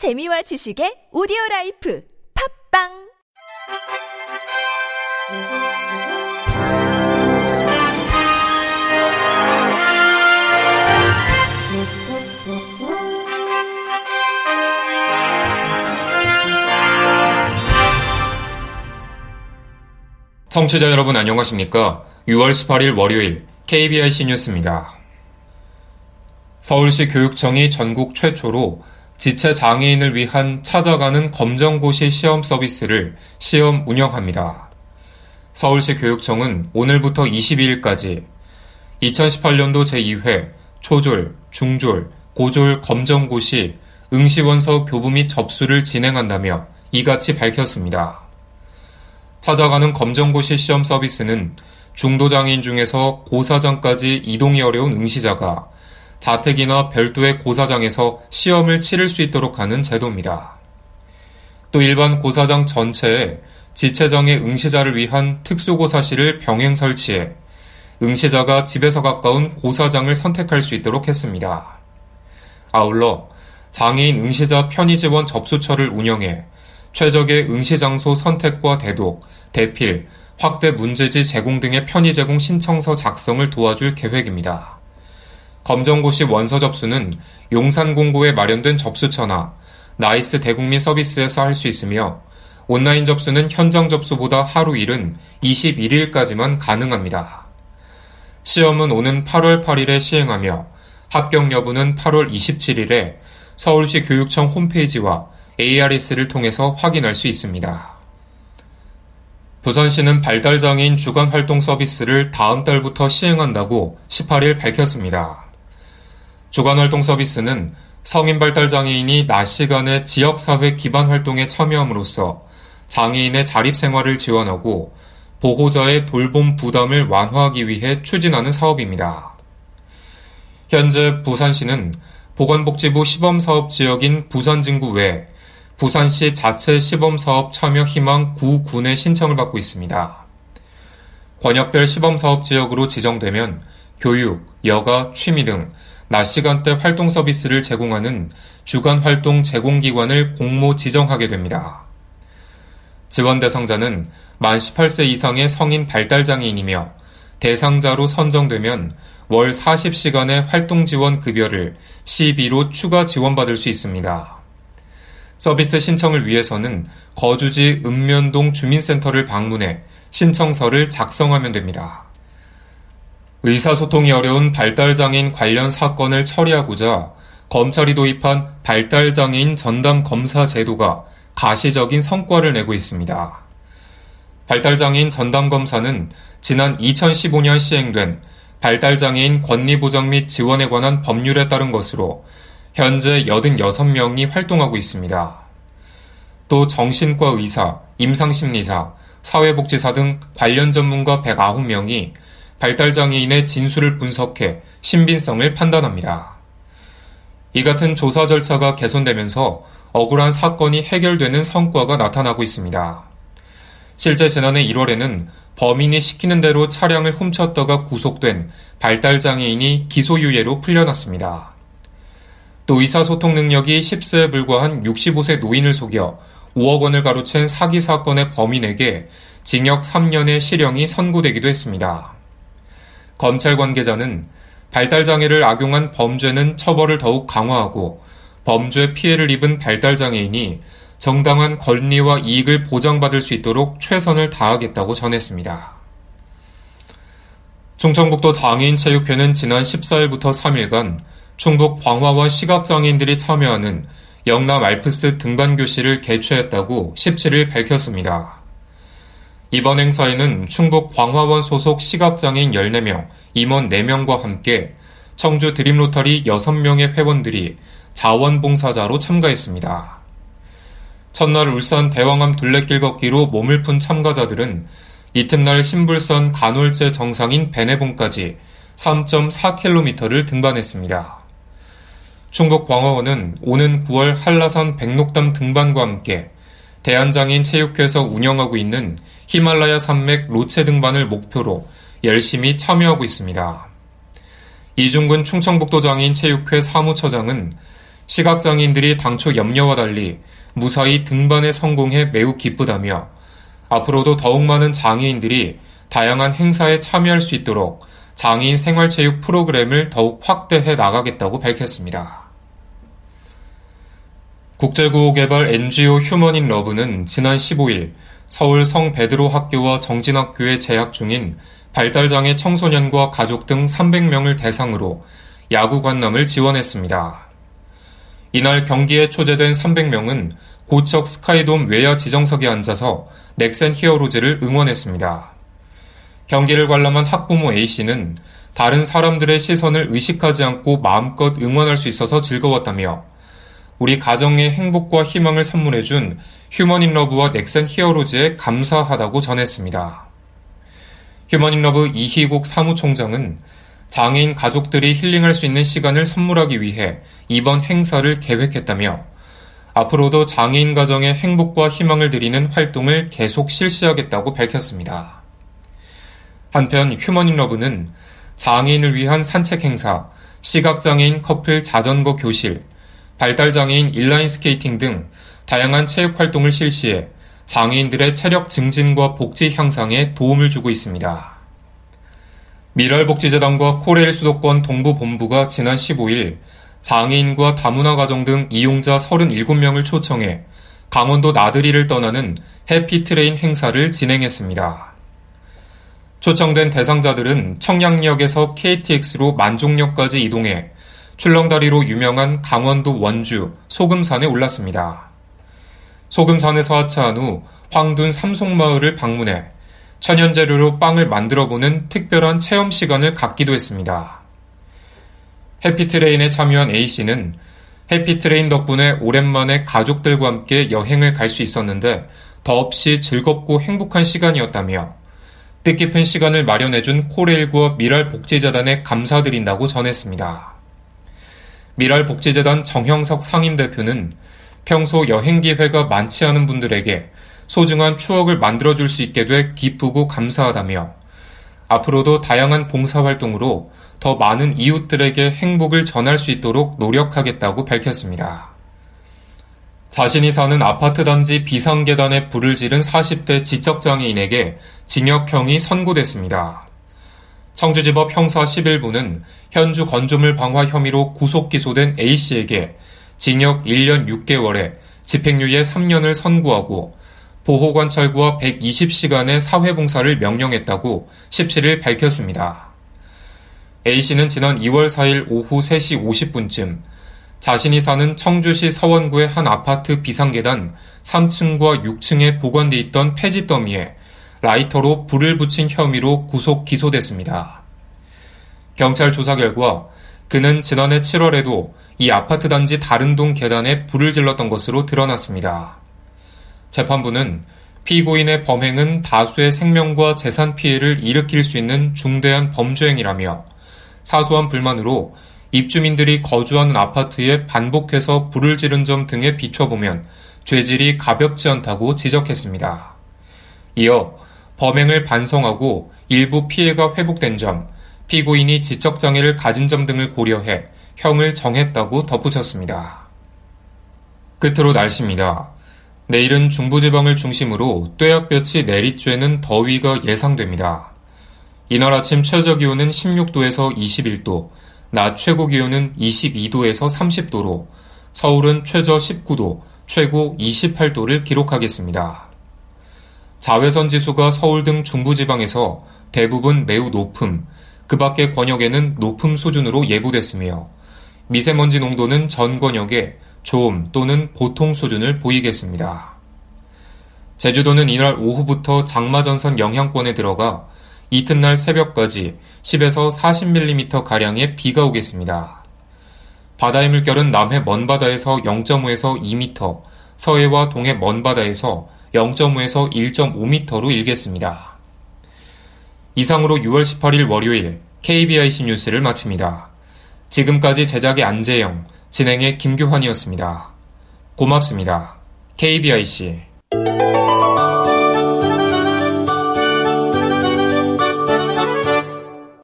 재미와 지식의 오디오 라이프 팝빵 청취자 여러분 안녕하십니까? 6월 18일 월요일 KBIC 뉴스입니다. 서울시 교육청이 전국 최초로 지체 장애인을 위한 찾아가는 검정고시 시험 서비스를 시험 운영합니다. 서울시 교육청은 오늘부터 22일까지 2018년도 제2회 초졸, 중졸, 고졸 검정고시 응시원서 교부 및 접수를 진행한다며 이같이 밝혔습니다. 찾아가는 검정고시 시험 서비스는 중도장애인 중에서 고사장까지 이동이 어려운 응시자가 자택이나 별도의 고사장에서 시험을 치를 수 있도록 하는 제도입니다. 또 일반 고사장 전체에 지체장애 응시자를 위한 특수고사실을 병행 설치해 응시자가 집에서 가까운 고사장을 선택할 수 있도록 했습니다. 아울러 장애인 응시자 편의 지원 접수처를 운영해 최적의 응시장소 선택과 대독, 대필, 확대 문제지 제공 등의 편의 제공 신청서 작성을 도와줄 계획입니다. 검정고시 원서 접수는 용산공고에 마련된 접수처나 나이스 대국민 서비스에서 할 수 있으며 온라인 접수는 현장 접수보다 하루 이른 21일까지만 가능합니다. 시험은 오는 8월 8일에 시행하며 합격 여부는 8월 27일에 서울시 교육청 홈페이지와 ARS를 통해서 확인할 수 있습니다. 부산시는 발달장애인 주간 활동 서비스를 다음 달부터 시행한다고 18일 밝혔습니다. 주간활동 서비스는 성인 발달장애인이 낮 시간에 지역사회 기반 활동에 참여함으로써 장애인의 자립생활을 지원하고 보호자의 돌봄 부담을 완화하기 위해 추진하는 사업입니다. 현재 부산시는 보건복지부 시범사업 지역인 부산진구 외 부산시 자체 시범사업 참여 희망 9군의 신청을 받고 있습니다. 권역별 시범사업 지역으로 지정되면 교육, 여가, 취미 등 낮 시간대 활동 서비스를 제공하는 주간 활동 제공기관을 공모 지정하게 됩니다. 지원 대상자는 만 18세 이상의 성인 발달 장애인이며 대상자로 선정되면 월 40시간의 활동 지원 급여를 12로 추가 지원받을 수 있습니다. 서비스 신청을 위해서는 거주지 읍면동 주민센터를 방문해 신청서를 작성하면 됩니다. 의사소통이 어려운 발달장애인 관련 사건을 처리하고자 검찰이 도입한 발달장애인 전담 검사 제도가 가시적인 성과를 내고 있습니다. 발달장애인 전담 검사는 지난 2015년 시행된 발달장애인 권리보장 및 지원에 관한 법률에 따른 것으로 현재 86명이 활동하고 있습니다. 또 정신과 의사, 임상심리사, 사회복지사 등 관련 전문가 109명이 발달 장애인의 진술을 분석해 신빙성을 판단합니다. 이 같은 조사 절차가 개선되면서 억울한 사건이 해결되는 성과가 나타나고 있습니다. 실제 지난해 1월에는 범인이 시키는 대로 차량을 훔쳤다가 구속된 발달 장애인이 기소유예로 풀려났습니다. 또 의사소통 능력이 10세에 불과한 65세 노인을 속여 5억 원을 가로챈 사기 사건의 범인에게 징역 3년의 실형이 선고되기도 했습니다. 검찰 관계자는 발달 장애를 악용한 범죄는 처벌을 더욱 강화하고 범죄 피해를 입은 발달 장애인이 정당한 권리와 이익을 보장받을 수 있도록 최선을 다하겠다고 전했습니다. 충청북도 장애인체육회는 지난 14일부터 3일간 충북 광화원 시각장애인들이 참여하는 영남 알프스 등반교실을 개최했다고 17일 밝혔습니다. 이번 행사에는 충북 광화원 소속 시각장애인 14명, 임원 4명과 함께 청주 드림로터리 6명의 회원들이 자원봉사자로 참가했습니다. 첫날 울산 대왕암 둘레길 걷기로 몸을 푼 참가자들은 이튿날 신불선 간월제 정상인 베네봉까지 3.4km를 등반했습니다. 충북 광화원은 오는 9월 한라산 백록담 등반과 함께 대한장애인 체육회에서 운영하고 있는 히말라야 산맥 로체 등반을 목표로 열심히 참여하고 있습니다. 이중근 충청북도 장애인 체육회 사무처장은 시각장애인들이 당초 염려와 달리 무사히 등반에 성공해 매우 기쁘다며 앞으로도 더욱 많은 장애인들이 다양한 행사에 참여할 수 있도록 장애인 생활체육 프로그램을 더욱 확대해 나가겠다고 밝혔습니다. 국제구호개발 NGO 휴먼인 러브는 지난 15일 서울 성 베드로 학교와 정진학교에 재학 중인 발달장애 청소년과 가족 등 300명을 대상으로 야구 관람을 지원했습니다. 이날 경기에 초대된 300명은 고척 스카이돔 외야 지정석에 앉아서 넥센 히어로즈를 응원했습니다. 경기를 관람한 학부모 A씨는 다른 사람들의 시선을 의식하지 않고 마음껏 응원할 수 있어서 즐거웠다며 우리 가정의 행복과 희망을 선물해준 휴먼인러브와 넥센 히어로즈에 감사하다고 전했습니다. 휴먼인러브 이희국 사무총장은 장애인 가족들이 힐링할 수 있는 시간을 선물하기 위해 이번 행사를 계획했다며 앞으로도 장애인 가정의 행복과 희망을 드리는 활동을 계속 실시하겠다고 밝혔습니다. 한편 휴먼인러브는 장애인을 위한 산책 행사, 시각장애인 커플 자전거 교실, 발달장애인 인라인 스케이팅 등 다양한 체육 활동을 실시해 장애인들의 체력 증진과 복지 향상에 도움을 주고 있습니다. 밀알복지재단과 코레일 수도권 동부본부가 지난 15일 장애인과 다문화 가정 등 이용자 37명을 초청해 강원도 나들이를 떠나는 해피트레인 행사를 진행했습니다. 초청된 대상자들은 청량역에서 KTX로 만종역까지 이동해 출렁다리로 유명한 강원도 원주 소금산에 올랐습니다. 소금산에서 하차한 후 황둔 삼송마을을 방문해 천연 재료로 빵을 만들어 보는 특별한 체험 시간을 갖기도 했습니다. 해피트레인에 참여한 A씨는 해피트레인 덕분에 오랜만에 가족들과 함께 여행을 갈 수 있었는데 더없이 즐겁고 행복한 시간이었다며 뜻깊은 시간을 마련해준 코레일과 미랄 복지재단에 감사드린다고 전했습니다. 미랄복지재단 정형석 상임대표는 평소 여행 기회가 많지 않은 분들에게 소중한 추억을 만들어줄 수 있게 돼 기쁘고 감사하다며 앞으로도 다양한 봉사활동으로 더 많은 이웃들에게 행복을 전할 수 있도록 노력하겠다고 밝혔습니다. 자신이 사는 아파트 단지 비상계단에 불을 지른 40대 지적장애인에게 징역형이 선고됐습니다. 청주지법 형사 11부는 현주 건조물 방화 혐의로 구속 기소된 A씨에게 징역 1년 6개월에 집행유예 3년을 선고하고 보호관찰구와 120시간의 사회봉사를 명령했다고 17일 밝혔습니다. A씨는 지난 2월 4일 오후 3시 50분쯤 자신이 사는 청주시 서원구의 한 아파트 비상계단 3층과 6층에 보관돼 있던 폐지 더미에 라이터로 불을 붙인 혐의로 구속 기소됐습니다. 경찰 조사 결과 그는 지난해 7월에도 이 아파트 단지 다른 동 계단에 불을 질렀던 것으로 드러났습니다. 재판부는 피고인의 범행은 다수의 생명과 재산 피해를 일으킬 수 있는 중대한 범죄행위라며 사소한 불만으로 입주민들이 거주하는 아파트에 반복해서 불을 지른 점 등에 비춰보면 죄질이 가볍지 않다고 지적했습니다. 이어 범행을 반성하고 일부 피해가 회복된 점, 피고인이 지적장애를 가진 점 등을 고려해 형을 정했다고 덧붙였습니다. 끝으로 날씨입니다. 내일은 중부지방을 중심으로 뙤약볕이 내리쬐는 더위가 예상됩니다. 이날 아침 최저 기온은 16도에서 21도, 낮 최고 기온은 22도에서 30도로 서울은 최저 19도, 최고 28도를 기록하겠습니다. 자외선 지수가 서울 등 중부지방에서 대부분 매우 높음, 그 밖의 권역에는 높음 수준으로 예보됐으며 미세먼지 농도는 전 권역에 좋음 또는 보통 수준을 보이겠습니다. 제주도는 이날 오후부터 장마전선 영향권에 들어가 이튿날 새벽까지 10에서 40mm 가량의 비가 오겠습니다. 바다의 물결은 남해 먼바다에서 0.5에서 2m, 서해와 동해 먼바다에서 0.5에서 1.5m로 일겠습니다. 이상으로 6월 18일 월요일 KBIC 뉴스를 마칩니다. 지금까지 제작의 안재영, 진행의 김규환이었습니다. 고맙습니다. KBIC